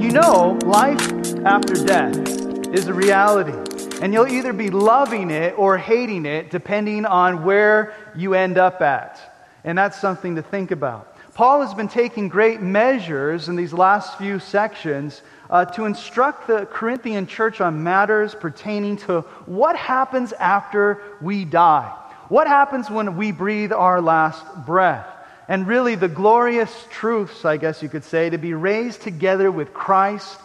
You know, life after death is a reality. And you'll either be loving it or hating it depending on where you end up at. And that's something to think about. Paul has been taking great measures in these last few sections uh, to instruct the Corinthian church on matters pertaining to what happens after we die. What happens when we breathe our last breath? and really the glorious truths, I guess you could say, to be raised together with Christ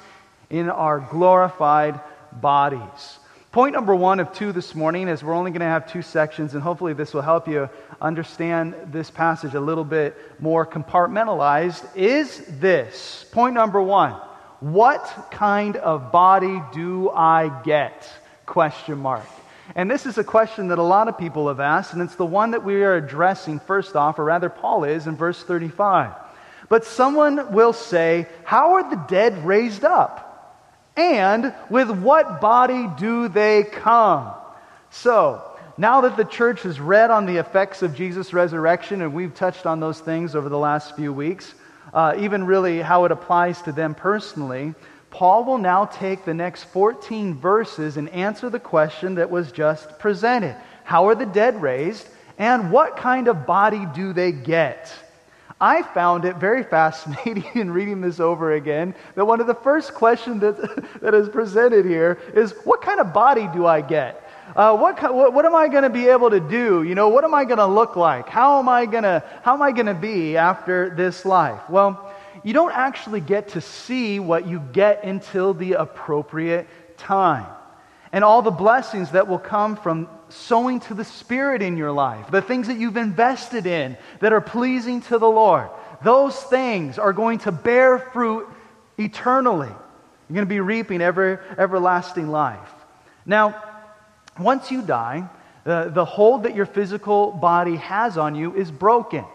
in our glorified bodies. Point number one of two this morning is we're only going to have two sections, and hopefully this will help you understand this passage a little bit more compartmentalized. Is this point number one? What kind of body do I get? Question mark. And this is a question that a lot of people have asked, and it's the one that we are addressing first off, or rather, Paul is in verse 35. But someone will say, How are the dead raised up? And with what body do they come? So, now that the church has read on the effects of Jesus' resurrection, and we've touched on those things over the last few weeks, uh, even really how it applies to them personally, Paul will now take the next 14 verses and answer the question that was just presented How are the dead raised? And what kind of body do they get? I found it very fascinating in reading this over again that one of the first questions that, that is presented here is What kind of body do I get? Uh, what, what, what am I going to be able to do? You know, what am I going to look like? How am I going to, how am I going to be after this life? Well, you don't actually get to see what you get until the appropriate time. And all the blessings that will come from sowing to the Spirit in your life, the things that you've invested in that are pleasing to the Lord, those things are going to bear fruit eternally. You're going to be reaping ever, everlasting life. Now, once you die, the, the hold that your physical body has on you is broken.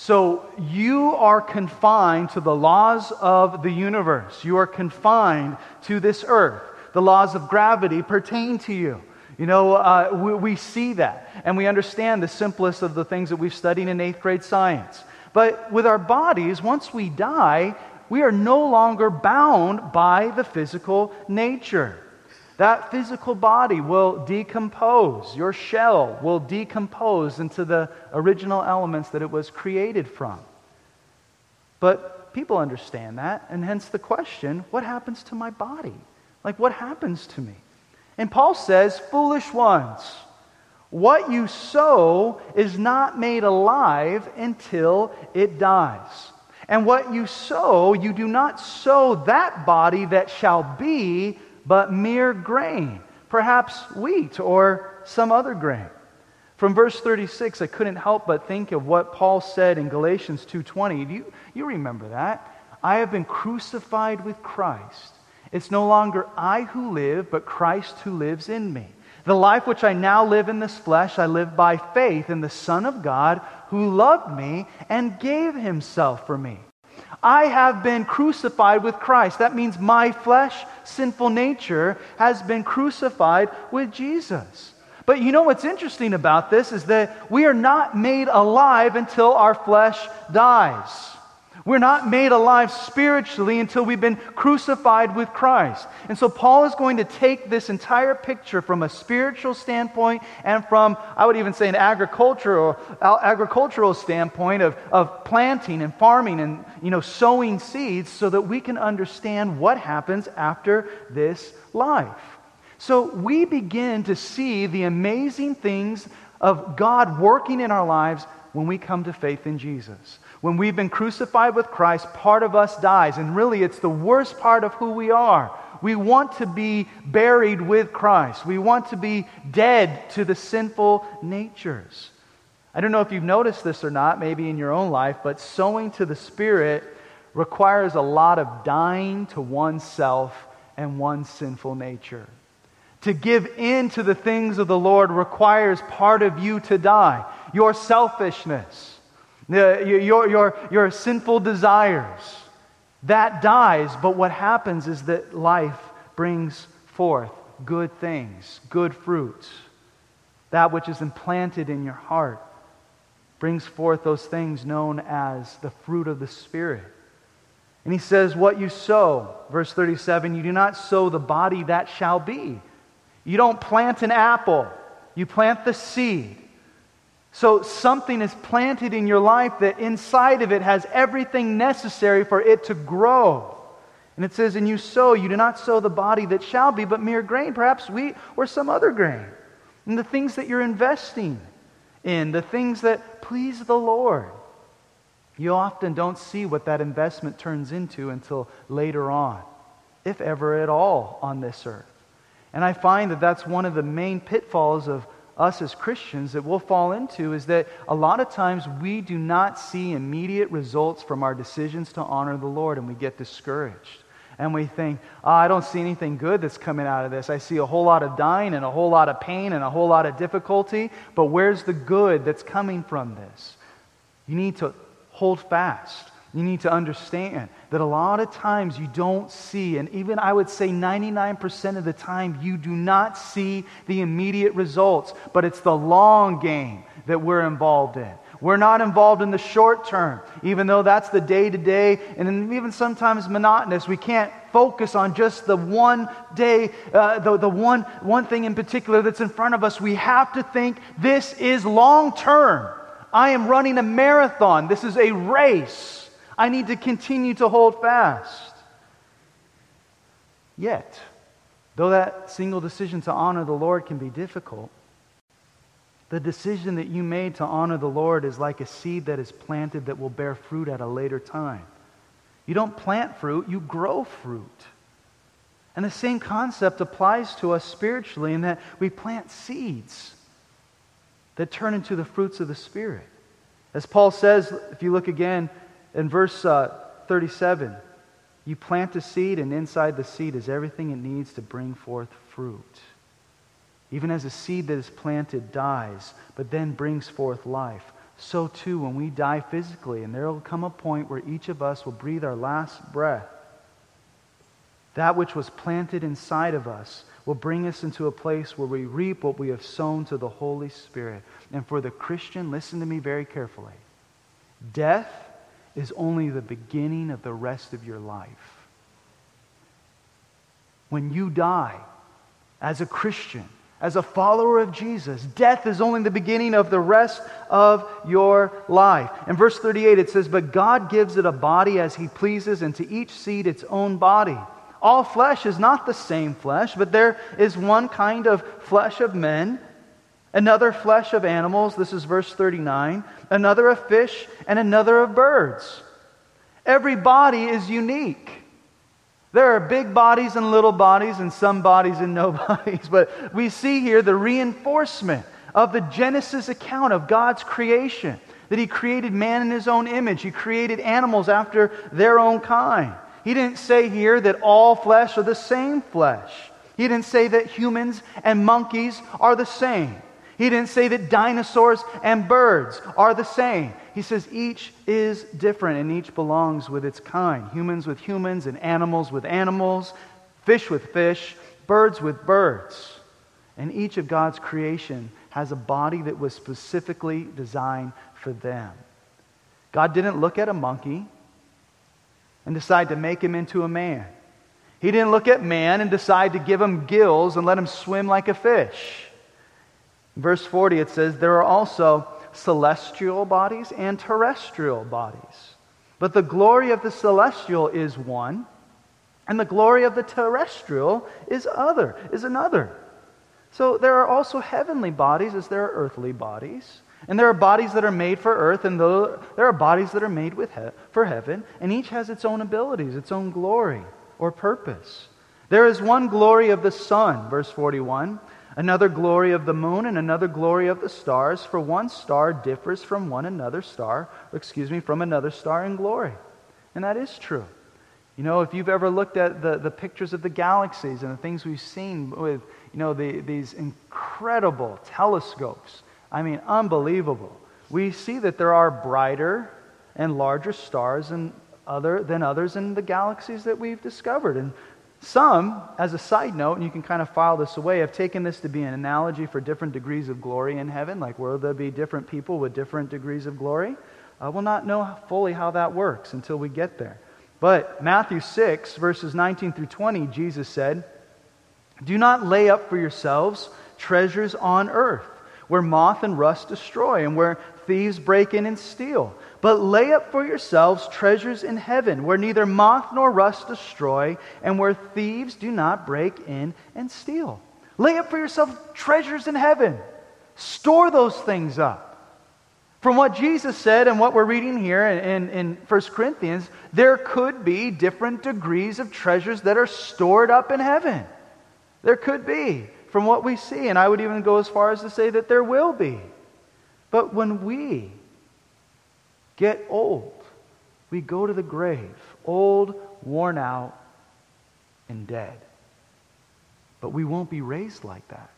So you are confined to the laws of the universe. You are confined to this earth. The laws of gravity pertain to you. You know, uh, we, we see that, and we understand the simplest of the things that we've studied in eighth grade science. But with our bodies, once we die, we are no longer bound by the physical nature. That physical body will decompose. Your shell will decompose into the original elements that it was created from. But people understand that, and hence the question what happens to my body? Like, what happens to me? And Paul says, Foolish ones, what you sow is not made alive until it dies. And what you sow, you do not sow that body that shall be but mere grain, perhaps wheat or some other grain. From verse 36, I couldn't help but think of what Paul said in Galatians 2:20. Do you, you remember that? I have been crucified with Christ. It's no longer I who live, but Christ who lives in me. The life which I now live in this flesh, I live by faith in the Son of God who loved me and gave himself for me. I have been crucified with Christ. That means my flesh, sinful nature, has been crucified with Jesus. But you know what's interesting about this is that we are not made alive until our flesh dies. We're not made alive spiritually until we've been crucified with Christ. And so Paul is going to take this entire picture from a spiritual standpoint and from, I would even say, an agricultural, agricultural standpoint of, of planting and farming and you know, sowing seeds so that we can understand what happens after this life. So we begin to see the amazing things of God working in our lives when we come to faith in Jesus. When we've been crucified with Christ, part of us dies. And really, it's the worst part of who we are. We want to be buried with Christ, we want to be dead to the sinful natures. I don't know if you've noticed this or not, maybe in your own life, but sowing to the Spirit requires a lot of dying to oneself and one's sinful nature. To give in to the things of the Lord requires part of you to die. Your selfishness, your, your, your sinful desires. That dies, but what happens is that life brings forth good things, good fruits, that which is implanted in your heart. brings forth those things known as the fruit of the Spirit. And he says, What you sow, verse 37, you do not sow the body that shall be. You don't plant an apple, you plant the seed. So something is planted in your life that inside of it has everything necessary for it to grow. And it says, And you sow, you do not sow the body that shall be, but mere grain, perhaps wheat or some other grain. And the things that you're investing in, the things that please the Lord. You often don't see what that investment turns into until later on, if ever at all, on this earth. And I find that that's one of the main pitfalls of us as Christians that we'll fall into is that a lot of times we do not see immediate results from our decisions to honor the Lord and we get discouraged. And we think, oh, I don't see anything good that's coming out of this. I see a whole lot of dying and a whole lot of pain and a whole lot of difficulty, but where's the good that's coming from this? You need to hold fast. You need to understand that a lot of times you don't see, and even I would say 99% of the time, you do not see the immediate results, but it's the long game that we're involved in. We're not involved in the short term, even though that's the day to day and even sometimes monotonous. We can't focus on just the one day, uh, the, the one, one thing in particular that's in front of us. We have to think this is long term. I am running a marathon. This is a race. I need to continue to hold fast. Yet, though that single decision to honor the Lord can be difficult, the decision that you made to honor the Lord is like a seed that is planted that will bear fruit at a later time. You don't plant fruit, you grow fruit. And the same concept applies to us spiritually in that we plant seeds that turn into the fruits of the Spirit. As Paul says, if you look again in verse uh, 37, you plant a seed, and inside the seed is everything it needs to bring forth fruit. Even as a seed that is planted dies, but then brings forth life, so too when we die physically, and there will come a point where each of us will breathe our last breath, that which was planted inside of us will bring us into a place where we reap what we have sown to the Holy Spirit. And for the Christian, listen to me very carefully. Death is only the beginning of the rest of your life. When you die as a Christian, as a follower of Jesus, death is only the beginning of the rest of your life. In verse 38, it says, But God gives it a body as he pleases, and to each seed its own body. All flesh is not the same flesh, but there is one kind of flesh of men, another flesh of animals. This is verse 39. Another of fish, and another of birds. Every body is unique. There are big bodies and little bodies, and some bodies and no bodies. But we see here the reinforcement of the Genesis account of God's creation that He created man in His own image, He created animals after their own kind. He didn't say here that all flesh are the same flesh. He didn't say that humans and monkeys are the same. He didn't say that dinosaurs and birds are the same. He says each is different and each belongs with its kind. Humans with humans and animals with animals, fish with fish, birds with birds. And each of God's creation has a body that was specifically designed for them. God didn't look at a monkey and decide to make him into a man. He didn't look at man and decide to give him gills and let him swim like a fish. Verse 40, it says, There are also celestial bodies and terrestrial bodies. But the glory of the celestial is one, and the glory of the terrestrial is other, is another. So there are also heavenly bodies as there are earthly bodies. And there are bodies that are made for earth, and there are bodies that are made with he- for heaven, and each has its own abilities, its own glory or purpose. There is one glory of the sun, verse 41, another glory of the moon, and another glory of the stars, for one star differs from one another star, excuse me, from another star in glory. And that is true. You know, if you've ever looked at the, the pictures of the galaxies and the things we've seen with, you know, the, these incredible telescopes, I mean, unbelievable. We see that there are brighter and larger stars than, other, than others in the galaxies that we've discovered. And Some, as a side note, and you can kind of file this away, have taken this to be an analogy for different degrees of glory in heaven. Like, will there be different people with different degrees of glory? Uh, we'll not know fully how that works until we get there. But Matthew 6, verses 19 through 20, Jesus said, Do not lay up for yourselves treasures on earth, where moth and rust destroy, and where thieves break in and steal. But lay up for yourselves treasures in heaven, where neither moth nor rust destroy, and where thieves do not break in and steal. Lay up for yourselves treasures in heaven. Store those things up. From what Jesus said and what we're reading here in, in, in 1 Corinthians, there could be different degrees of treasures that are stored up in heaven. There could be, from what we see. And I would even go as far as to say that there will be. But when we get old, we go to the grave, old, worn out, and dead. But we won't be raised like that.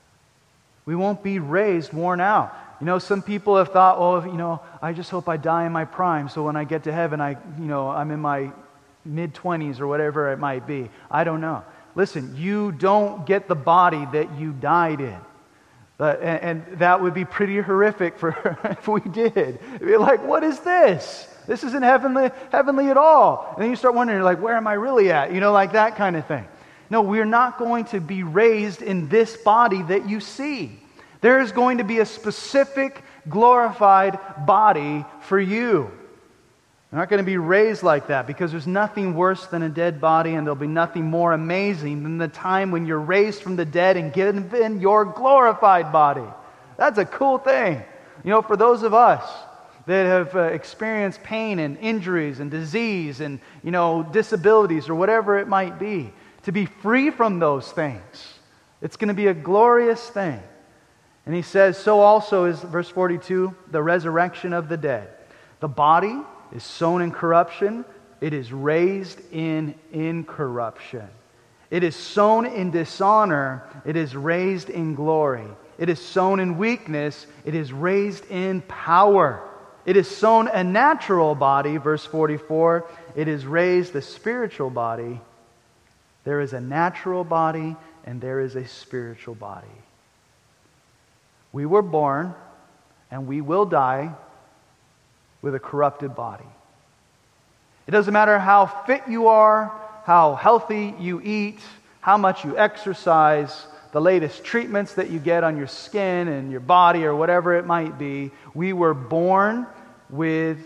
We won't be raised worn out. You know, some people have thought, oh, you know, I just hope I die in my prime so when I get to heaven, I, you know, I'm in my mid 20s or whatever it might be. I don't know. Listen, you don't get the body that you died in. Uh, and, and, that would be pretty horrific for if we did. Be like, what is this? This isn't heavenly, heavenly at all. And then you start wondering, like, where am I really at? You know, like that kind of thing. No, we're not going to be raised in this body that you see. There is going to be a specific glorified body for you. You're not going to be raised like that because there's nothing worse than a dead body, and there'll be nothing more amazing than the time when you're raised from the dead and given your glorified body. That's a cool thing. You know, for those of us that have uh, experienced pain and injuries and disease and, you know, disabilities or whatever it might be, to be free from those things, it's going to be a glorious thing. And he says, so also is, verse 42, the resurrection of the dead. The body is sown in corruption, it is raised in incorruption. It is sown in dishonor, it is raised in glory. It is sown in weakness, it is raised in power. It is sown a natural body, verse 44, it is raised a spiritual body. There is a natural body and there is a spiritual body. We were born and we will die with a corrupted body. It doesn't matter how fit you are, how healthy you eat, how much you exercise, the latest treatments that you get on your skin and your body or whatever it might be. We were born with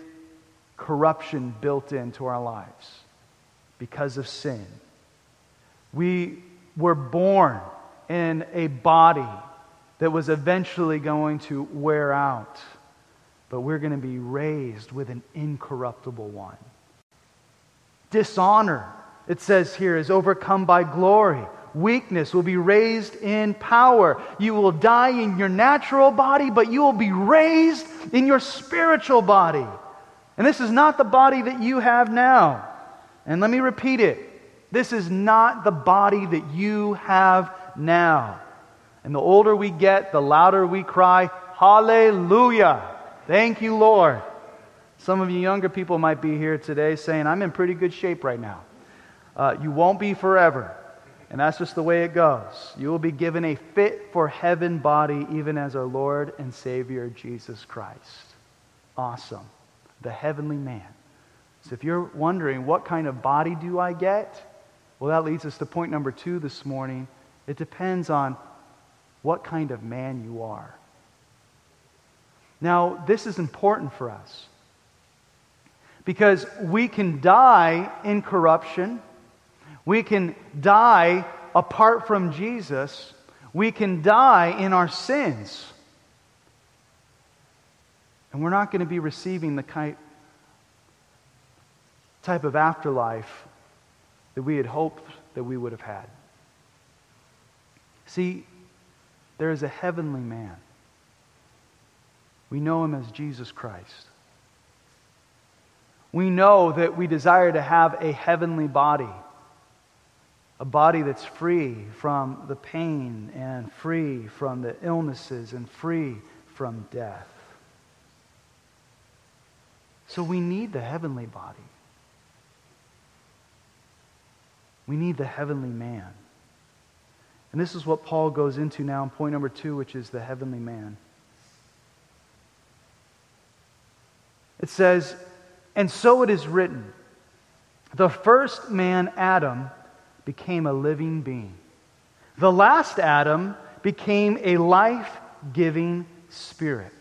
corruption built into our lives because of sin. We were born in a body that was eventually going to wear out but we're going to be raised with an incorruptible one. Dishonor, it says here, is overcome by glory. Weakness will be raised in power. You will die in your natural body, but you will be raised in your spiritual body. And this is not the body that you have now. And let me repeat it this is not the body that you have now. And the older we get, the louder we cry, Hallelujah. Thank you, Lord. Some of you younger people might be here today saying, I'm in pretty good shape right now. Uh, you won't be forever. And that's just the way it goes. You will be given a fit for heaven body, even as our Lord and Savior Jesus Christ. Awesome. The heavenly man. So if you're wondering, what kind of body do I get? Well, that leads us to point number two this morning. It depends on what kind of man you are. Now, this is important for us because we can die in corruption, we can die apart from Jesus, we can die in our sins. And we're not going to be receiving the type of afterlife that we had hoped that we would have had. See, there is a heavenly man we know him as Jesus Christ. We know that we desire to have a heavenly body, a body that's free from the pain and free from the illnesses and free from death. So we need the heavenly body. We need the heavenly man. And this is what Paul goes into now in point number two, which is the heavenly man. It says, And so it is written, the first man, Adam, became a living being. The last Adam became a life giving spirit.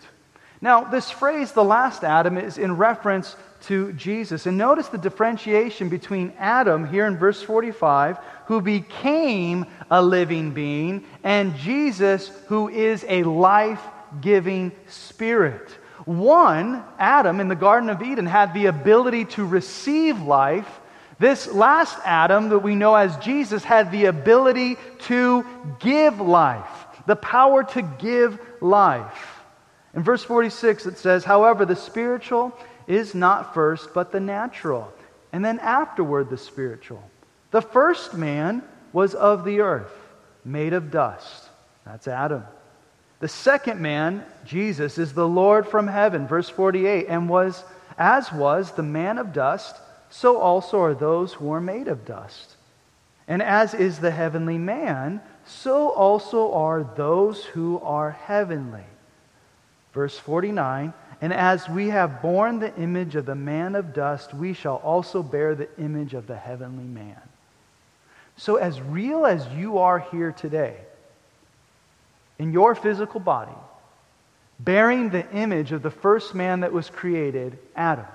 Now, this phrase, the last Adam, is in reference to Jesus. And notice the differentiation between Adam here in verse 45, who became a living being, and Jesus, who is a life giving spirit. One, Adam in the Garden of Eden, had the ability to receive life. This last Adam, that we know as Jesus, had the ability to give life, the power to give life. In verse 46, it says, However, the spiritual is not first, but the natural, and then afterward the spiritual. The first man was of the earth, made of dust. That's Adam. The second man, Jesus, is the Lord from heaven, verse 48, and was, as was the man of dust, so also are those who are made of dust. And as is the heavenly man, so also are those who are heavenly. Verse 49 And as we have borne the image of the man of dust, we shall also bear the image of the heavenly man. So, as real as you are here today, in your physical body, bearing the image of the first man that was created, Adam,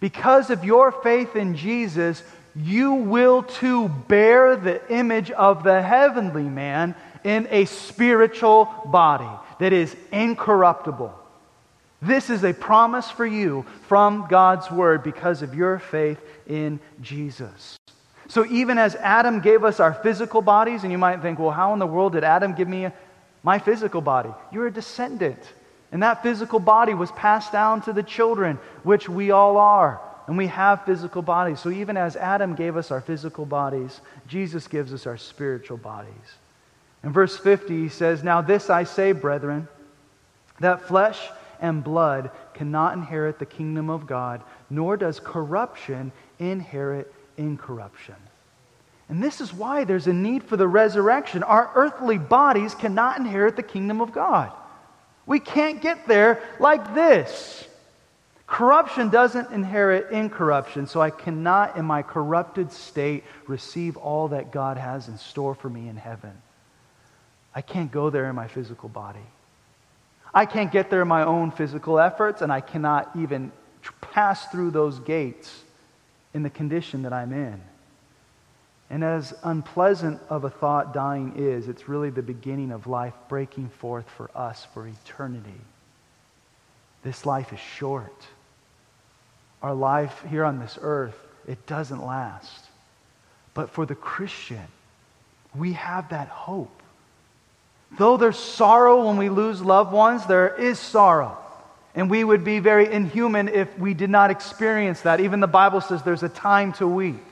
because of your faith in Jesus, you will too bear the image of the heavenly man in a spiritual body that is incorruptible. This is a promise for you from God's word because of your faith in Jesus. So, even as Adam gave us our physical bodies, and you might think, well, how in the world did Adam give me my physical body? You're a descendant. And that physical body was passed down to the children, which we all are. And we have physical bodies. So, even as Adam gave us our physical bodies, Jesus gives us our spiritual bodies. In verse 50, he says, Now this I say, brethren, that flesh and blood cannot inherit the kingdom of God, nor does corruption inherit incorruption. And this is why there's a need for the resurrection. Our earthly bodies cannot inherit the kingdom of God. We can't get there like this. Corruption doesn't inherit incorruption, so I cannot, in my corrupted state, receive all that God has in store for me in heaven. I can't go there in my physical body. I can't get there in my own physical efforts, and I cannot even pass through those gates in the condition that I'm in. And as unpleasant of a thought dying is, it's really the beginning of life breaking forth for us for eternity. This life is short. Our life here on this earth, it doesn't last. But for the Christian, we have that hope. Though there's sorrow when we lose loved ones, there is sorrow. And we would be very inhuman if we did not experience that. Even the Bible says there's a time to weep.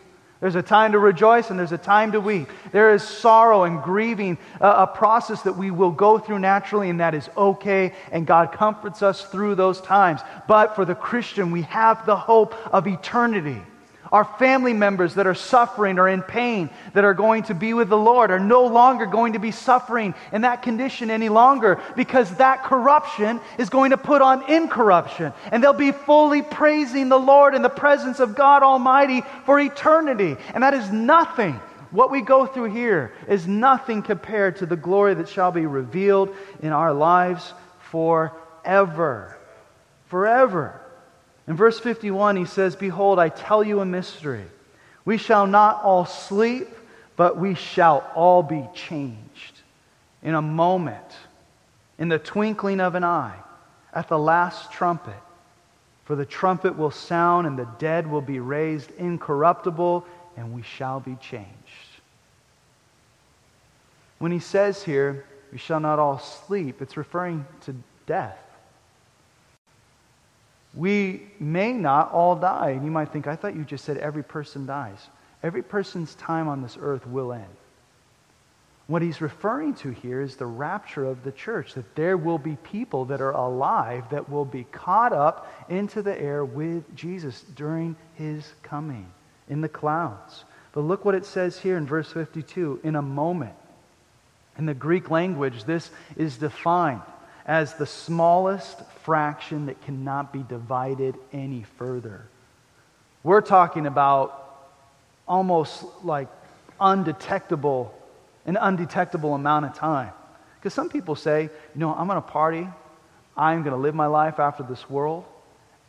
There's a time to rejoice and there's a time to weep. There is sorrow and grieving, a process that we will go through naturally, and that is okay. And God comforts us through those times. But for the Christian, we have the hope of eternity. Our family members that are suffering or in pain, that are going to be with the Lord, are no longer going to be suffering in that condition any longer because that corruption is going to put on incorruption. And they'll be fully praising the Lord in the presence of God Almighty for eternity. And that is nothing. What we go through here is nothing compared to the glory that shall be revealed in our lives forever. Forever. In verse 51, he says, Behold, I tell you a mystery. We shall not all sleep, but we shall all be changed in a moment, in the twinkling of an eye, at the last trumpet. For the trumpet will sound, and the dead will be raised incorruptible, and we shall be changed. When he says here, we shall not all sleep, it's referring to death. We may not all die. And you might think, I thought you just said every person dies. Every person's time on this earth will end. What he's referring to here is the rapture of the church, that there will be people that are alive that will be caught up into the air with Jesus during his coming in the clouds. But look what it says here in verse 52 in a moment. In the Greek language, this is defined as the smallest fraction that cannot be divided any further. We're talking about almost like undetectable, an undetectable amount of time. Because some people say, you know, I'm going to party, I'm going to live my life after this world,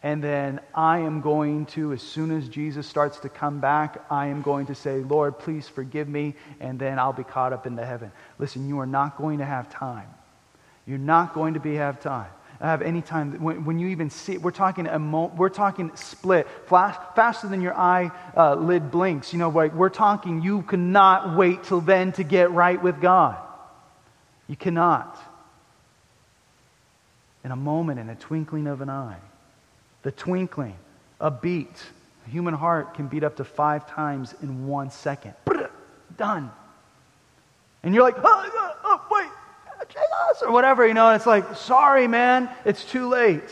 and then I am going to, as soon as Jesus starts to come back, I am going to say, Lord, please forgive me, and then I'll be caught up into heaven. Listen, you are not going to have time. You're not going to be have time. Have any time when, when you even see we're talking a mo- we're talking split flash, faster than your eye uh, lid blinks. You know, like we're talking. You cannot wait till then to get right with God. You cannot. In a moment, in a twinkling of an eye the twinkling, a beat. A human heart can beat up to five times in one second. Done. And you're like, oh, oh, wait, or whatever, you know, and it's like, sorry, man, it's too late.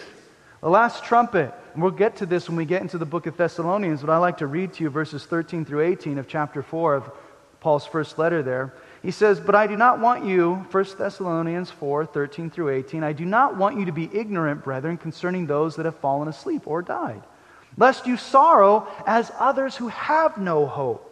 The last trumpet, and we'll get to this when we get into the book of Thessalonians, but I like to read to you verses 13 through 18 of chapter 4 of Paul's first letter there. He says, But I do not want you, 1 Thessalonians 4 13 through 18, I do not want you to be ignorant, brethren, concerning those that have fallen asleep or died, lest you sorrow as others who have no hope.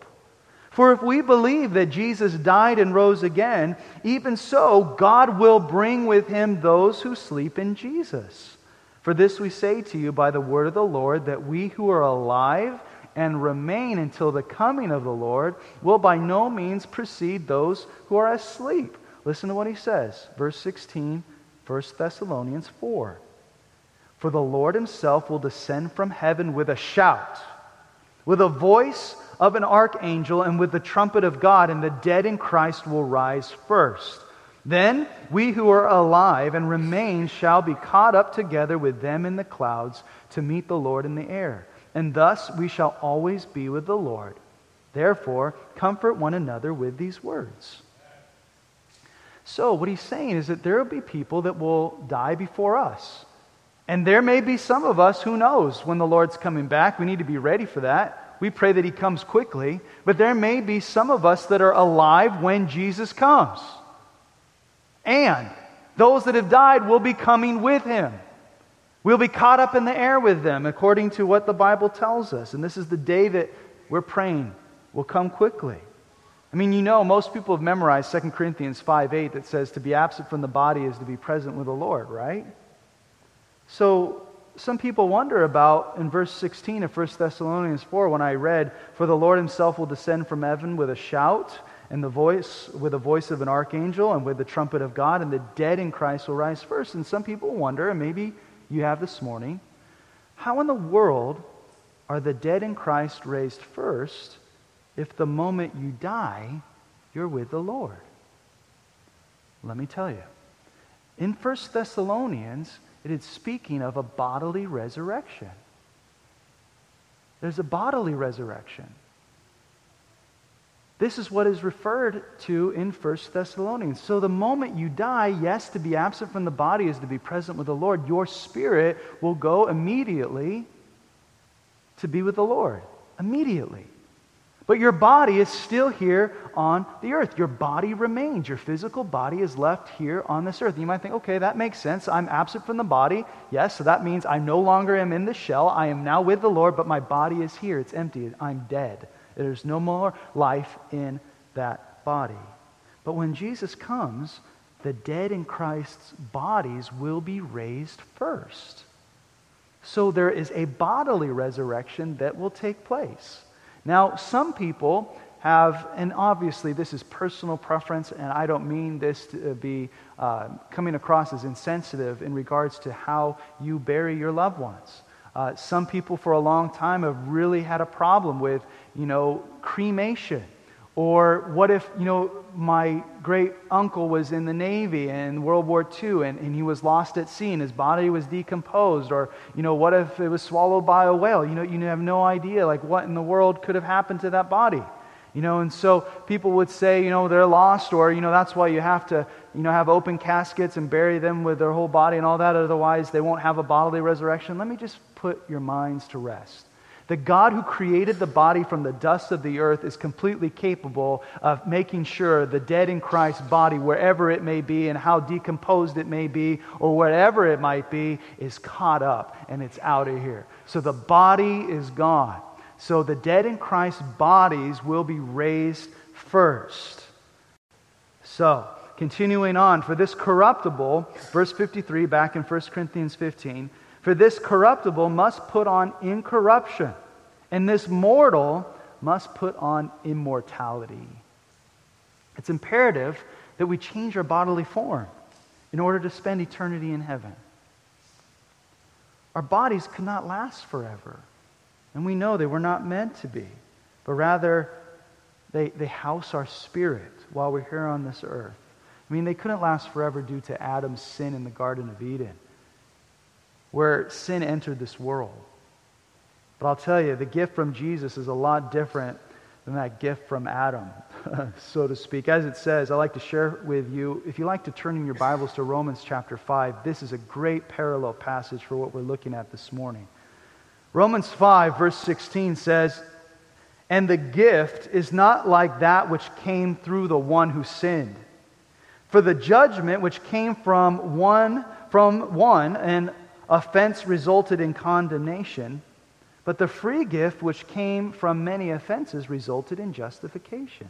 For if we believe that Jesus died and rose again, even so, God will bring with him those who sleep in Jesus. For this we say to you by the word of the Lord, that we who are alive, and remain until the coming of the Lord will by no means precede those who are asleep. Listen to what he says. Verse 16, 1 Thessalonians 4. For the Lord himself will descend from heaven with a shout, with a voice of an archangel, and with the trumpet of God, and the dead in Christ will rise first. Then we who are alive and remain shall be caught up together with them in the clouds to meet the Lord in the air and thus we shall always be with the Lord. Therefore, comfort one another with these words. So, what he's saying is that there will be people that will die before us. And there may be some of us, who knows, when the Lord's coming back. We need to be ready for that. We pray that he comes quickly. But there may be some of us that are alive when Jesus comes. And those that have died will be coming with him. We'll be caught up in the air with them, according to what the Bible tells us. And this is the day that we're praying will come quickly. I mean, you know, most people have memorized 2 Corinthians 5 8 that says to be absent from the body is to be present with the Lord, right? So some people wonder about in verse 16 of 1 Thessalonians 4 when I read, For the Lord himself will descend from heaven with a shout and the voice with the voice of an archangel and with the trumpet of God, and the dead in Christ will rise first. And some people wonder, and maybe you have this morning. How in the world are the dead in Christ raised first if the moment you die, you're with the Lord? Let me tell you. In 1 Thessalonians, it is speaking of a bodily resurrection. There's a bodily resurrection. This is what is referred to in 1 Thessalonians. So the moment you die, yes, to be absent from the body is to be present with the Lord. Your spirit will go immediately to be with the Lord. Immediately. But your body is still here on the earth. Your body remains. Your physical body is left here on this earth. You might think, okay, that makes sense. I'm absent from the body. Yes, so that means I no longer am in the shell. I am now with the Lord, but my body is here. It's empty. I'm dead. There's no more life in that body. But when Jesus comes, the dead in Christ's bodies will be raised first. So there is a bodily resurrection that will take place. Now, some people have, and obviously this is personal preference, and I don't mean this to be uh, coming across as insensitive in regards to how you bury your loved ones. Uh, some people for a long time have really had a problem with, you know, cremation. Or what if, you know, my great uncle was in the Navy in World War II and, and he was lost at sea and his body was decomposed? Or, you know, what if it was swallowed by a whale? You know, you have no idea, like, what in the world could have happened to that body. You know, and so people would say, you know, they're lost, or, you know, that's why you have to, you know, have open caskets and bury them with their whole body and all that, otherwise they won't have a bodily resurrection. Let me just put your minds to rest. The God who created the body from the dust of the earth is completely capable of making sure the dead in Christ's body, wherever it may be and how decomposed it may be, or whatever it might be, is caught up and it's out of here. So the body is gone. So the dead in Christ's bodies will be raised first. So, continuing on, for this corruptible, verse 53 back in 1 Corinthians 15, for this corruptible must put on incorruption, and this mortal must put on immortality. It's imperative that we change our bodily form in order to spend eternity in heaven. Our bodies could not last forever, and we know they were not meant to be, but rather they, they house our spirit while we're here on this earth. I mean, they couldn't last forever due to Adam's sin in the Garden of Eden where sin entered this world. But I'll tell you, the gift from Jesus is a lot different than that gift from Adam, so to speak. As it says, I like to share with you, if you like to turn in your Bibles to Romans chapter 5, this is a great parallel passage for what we're looking at this morning. Romans 5, verse 16 says, And the gift is not like that which came through the one who sinned. For the judgment which came from one from one and offense resulted in condemnation, but the free gift which came from many offenses resulted in justification.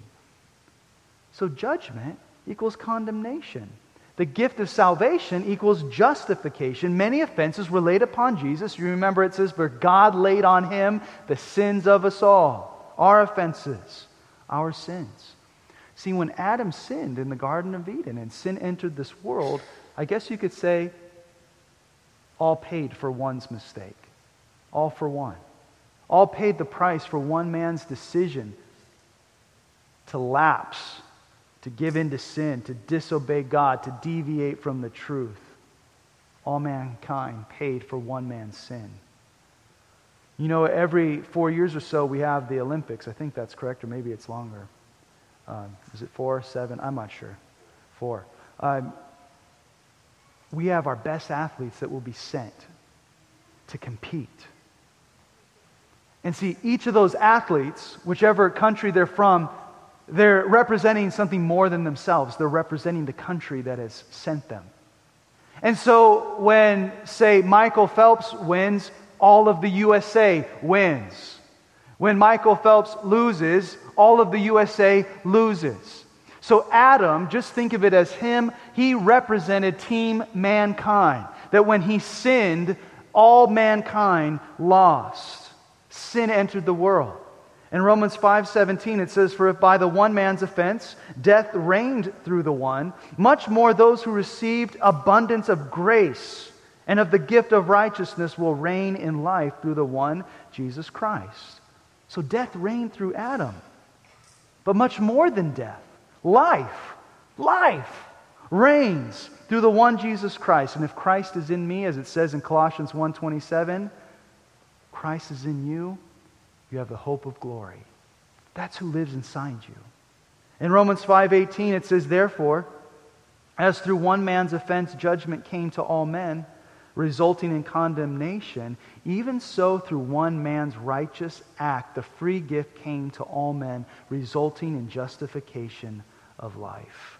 So judgment equals condemnation. The gift of salvation equals justification. Many offenses were laid upon Jesus. You remember it says, For God laid on him the sins of us all, our offenses, our sins. See, when Adam sinned in the Garden of Eden and sin entered this world, I guess you could say all paid for one's mistake. All for one. All paid the price for one man's decision to lapse, to give in to sin, to disobey God, to deviate from the truth. All mankind paid for one man's sin. You know, every four years or so, we have the Olympics. I think that's correct, or maybe it's longer. Um, is it four, seven? I'm not sure. Four. Um, we have our best athletes that will be sent to compete. And see, each of those athletes, whichever country they're from, they're representing something more than themselves. They're representing the country that has sent them. And so when, say, Michael Phelps wins, all of the USA wins. When Michael Phelps loses, all of the USA loses. So, Adam, just think of it as him, he represented team mankind. That when he sinned, all mankind lost. Sin entered the world. In Romans 5:17 it says for if by the one man's offense death reigned through the one much more those who received abundance of grace and of the gift of righteousness will reign in life through the one Jesus Christ. So death reigned through Adam. But much more than death life, life reigns through the one Jesus Christ. And if Christ is in me, as it says in Colossians 1:27, Christ is in you, you have the hope of glory. That's who lives inside you. In Romans 5:18 it says therefore as through one man's offense judgment came to all men resulting in condemnation, even so through one man's righteous act the free gift came to all men resulting in justification of life.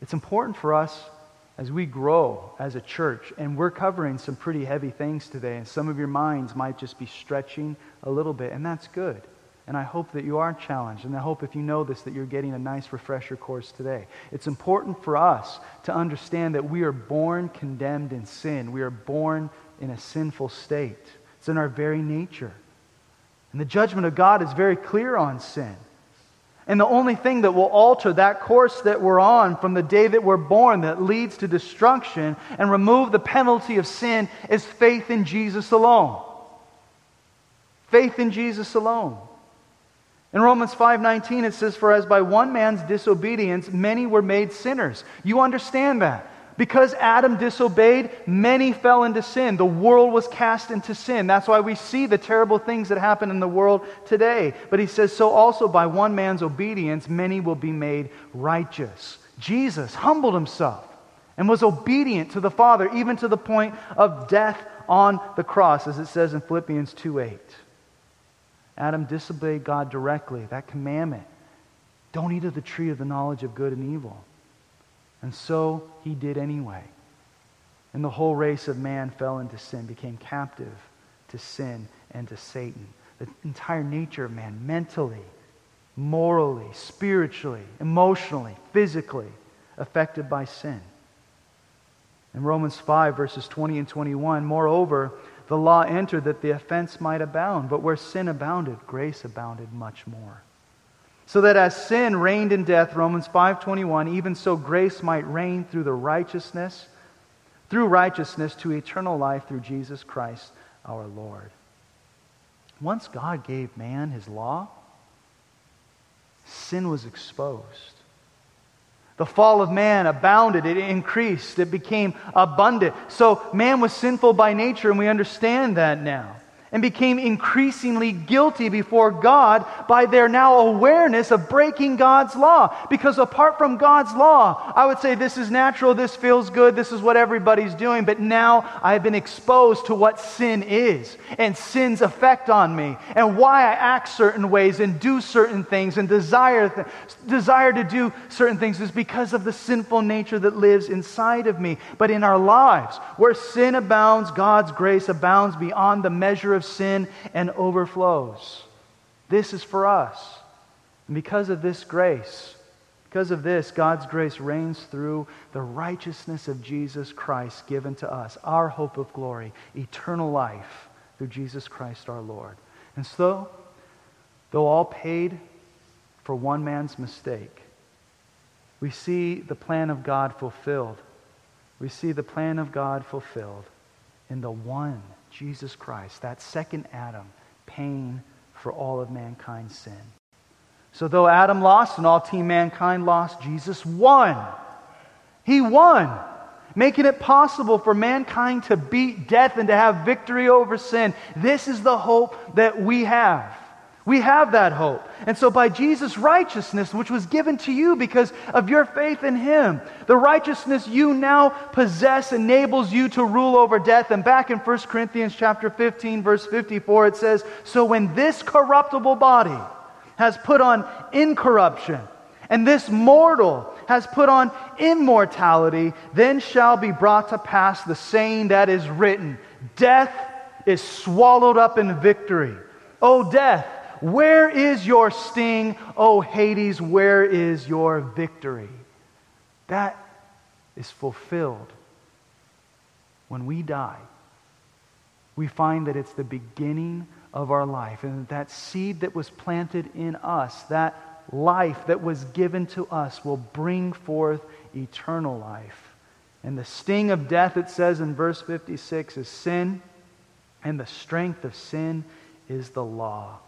It's important for us as we grow as a church, and we're covering some pretty heavy things today, and some of your minds might just be stretching a little bit, and that's good. And I hope that you are challenged, and I hope if you know this that you're getting a nice refresher course today. It's important for us to understand that we are born condemned in sin. We are born in a sinful state. It's in our very nature. And the judgment of God is very clear on sin. And the only thing that will alter that course that we're on from the day that we're born that leads to destruction and remove the penalty of sin is faith in Jesus alone. Faith in Jesus alone. In Romans 5:19 it says for as by one man's disobedience many were made sinners. You understand that? Because Adam disobeyed, many fell into sin. The world was cast into sin. That's why we see the terrible things that happen in the world today. But he says, so also by one man's obedience, many will be made righteous. Jesus humbled himself and was obedient to the Father, even to the point of death on the cross, as it says in Philippians 2 8. Adam disobeyed God directly, that commandment. Don't eat of the tree of the knowledge of good and evil. And so he did anyway. And the whole race of man fell into sin, became captive to sin and to Satan. The entire nature of man, mentally, morally, spiritually, emotionally, physically, affected by sin. In Romans 5, verses 20 and 21, moreover, the law entered that the offense might abound, but where sin abounded, grace abounded much more. So that as sin reigned in death, Romans 5:21, even so grace might reign through the righteousness, through righteousness to eternal life through Jesus Christ our Lord. Once God gave man his law, sin was exposed. The fall of man abounded, it increased, it became abundant. So man was sinful by nature, and we understand that now and became increasingly guilty before God by their now awareness of breaking God's law. Because apart from God's law, I would say this is natural, this feels good, this is what everybody's doing, but now I have been exposed to what sin is and sin's effect on me and why I act certain ways and do certain things and desire, th- desire to do certain things is because of the sinful nature that lives inside of me. But in our lives, where sin abounds, God's grace abounds beyond the measure of of sin and overflows. This is for us. And because of this grace, because of this, God's grace reigns through the righteousness of Jesus Christ given to us, our hope of glory, eternal life through Jesus Christ our Lord. And so, though all paid for one man's mistake, we see the plan of God fulfilled. We see the plan of God fulfilled in the one Jesus Christ, that second Adam, paying for all of mankind's sin. So, though Adam lost and all team mankind lost, Jesus won. He won, making it possible for mankind to beat death and to have victory over sin. This is the hope that we have. We have that hope. And so, by Jesus' righteousness, which was given to you because of your faith in Him, the righteousness you now possess enables you to rule over death. And back in 1 Corinthians chapter 15, verse 54, it says, So when this corruptible body has put on incorruption, and this mortal has put on immortality, then shall be brought to pass the saying that is written Death is swallowed up in victory. O death, where is your sting, O Hades? Where is your victory? That is fulfilled when we die. We find that it's the beginning of our life, and that seed that was planted in us, that life that was given to us, will bring forth eternal life. And the sting of death, it says in verse 56, is sin, and the strength of sin is the law.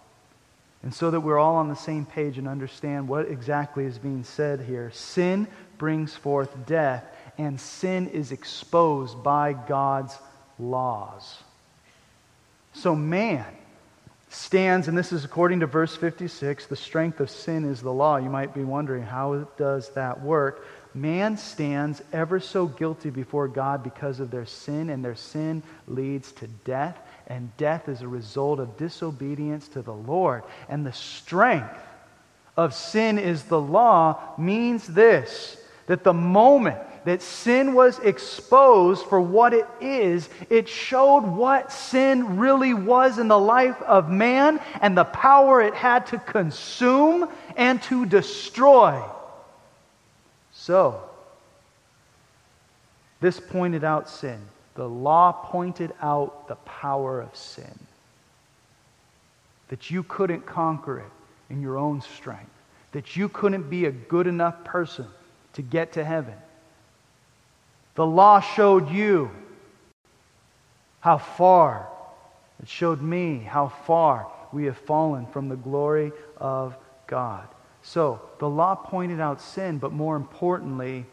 And so that we're all on the same page and understand what exactly is being said here. Sin brings forth death, and sin is exposed by God's laws. So man stands, and this is according to verse 56, the strength of sin is the law. You might be wondering, how does that work? Man stands ever so guilty before God because of their sin, and their sin leads to death and death is a result of disobedience to the Lord. And the strength of sin is the law means this that the moment that sin was exposed for what it is, it showed what sin really was in the life of man and the power it had to consume and to destroy. So, this pointed out sin the law pointed out the power of sin. That you couldn't conquer it in your own strength. That you couldn't be a good enough person to get to heaven. The law showed you how far, it showed me how far we have fallen from the glory of God. So, the law pointed out sin, but more importantly,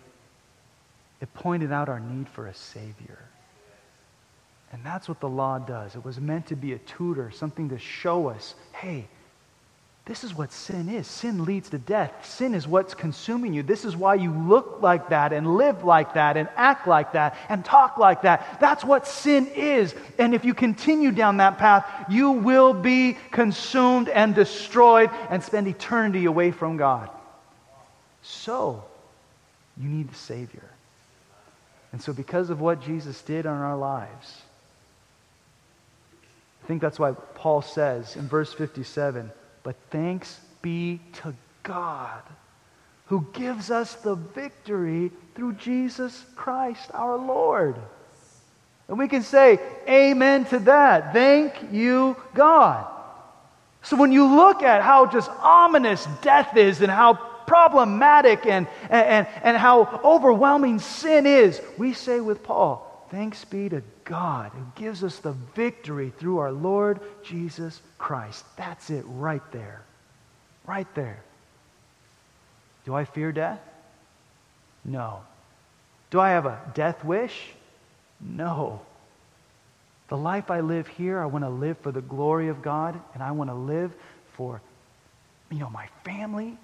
it pointed out our need for a Savior. And that's what the law does. It was meant to be a tutor, something to show us hey, This is what sin is. Sin leads to death. Sin is what's consuming you. This is why you look like that and live like that and act like that and talk like that. That's what sin is. And if you continue down that path, you will be consumed and destroyed and spend eternity away from God. So, you need the Savior. And so, because of what Jesus did in our lives, think that's why Paul says in verse 57 but thanks be to God who gives us the victory through Jesus Christ our Lord. And we can say, Amen to that. Thank you, God. So when you look at how just ominous death is and how problematic and, and, and how overwhelming sin is, we say with Paul, Thanks be to God who gives us the victory through our Lord Jesus Christ. That's it right there. Right there. Do I fear death? No. Do I have a death wish? No. The life I live here, I want to live for the glory of God, and I want to live for, you know, my family,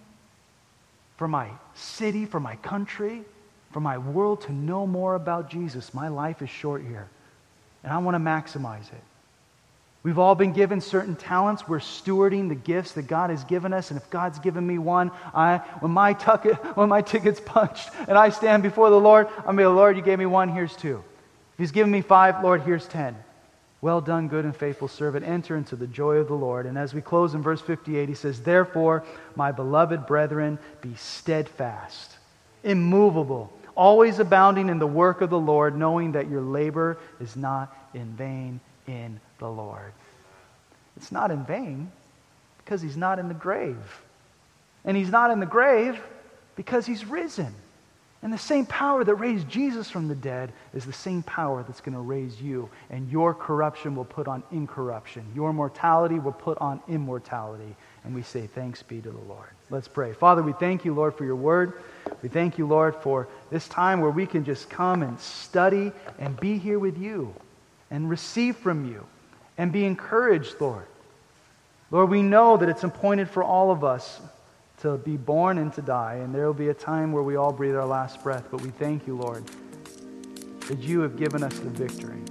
for my city, for my country, for my world to know more about Jesus. My life is short here, and I want to maximize it. We've all been given certain talents. We're stewarding the gifts that God has given us. And if God's given me one, I, when, my tucket, when my ticket's punched and I stand before the Lord, I'm going to be, Lord, you gave me one, here's two. If He's given me five, Lord, here's ten. Well done, good and faithful servant. Enter into the joy of the Lord. And as we close in verse 58, he says, Therefore, my beloved brethren, be steadfast, immovable, always abounding in the work of the Lord, knowing that your labor is not in vain in the Lord. It's not in vain because he's not in the grave. And he's not in the grave because he's risen. And the same power that raised Jesus from the dead is the same power that's going to raise you. And your corruption will put on incorruption. Your mortality will put on immortality. And we say, Thanks be to the Lord. Let's pray. Father, we thank you, Lord, for your word. We thank you, Lord, for this time where we can just come and study and be here with you and receive from you and be encouraged, Lord. Lord, we know that it's appointed for all of us to be born and to die, and there will be a time where we all breathe our last breath, but we thank you, Lord, that you have given us the victory.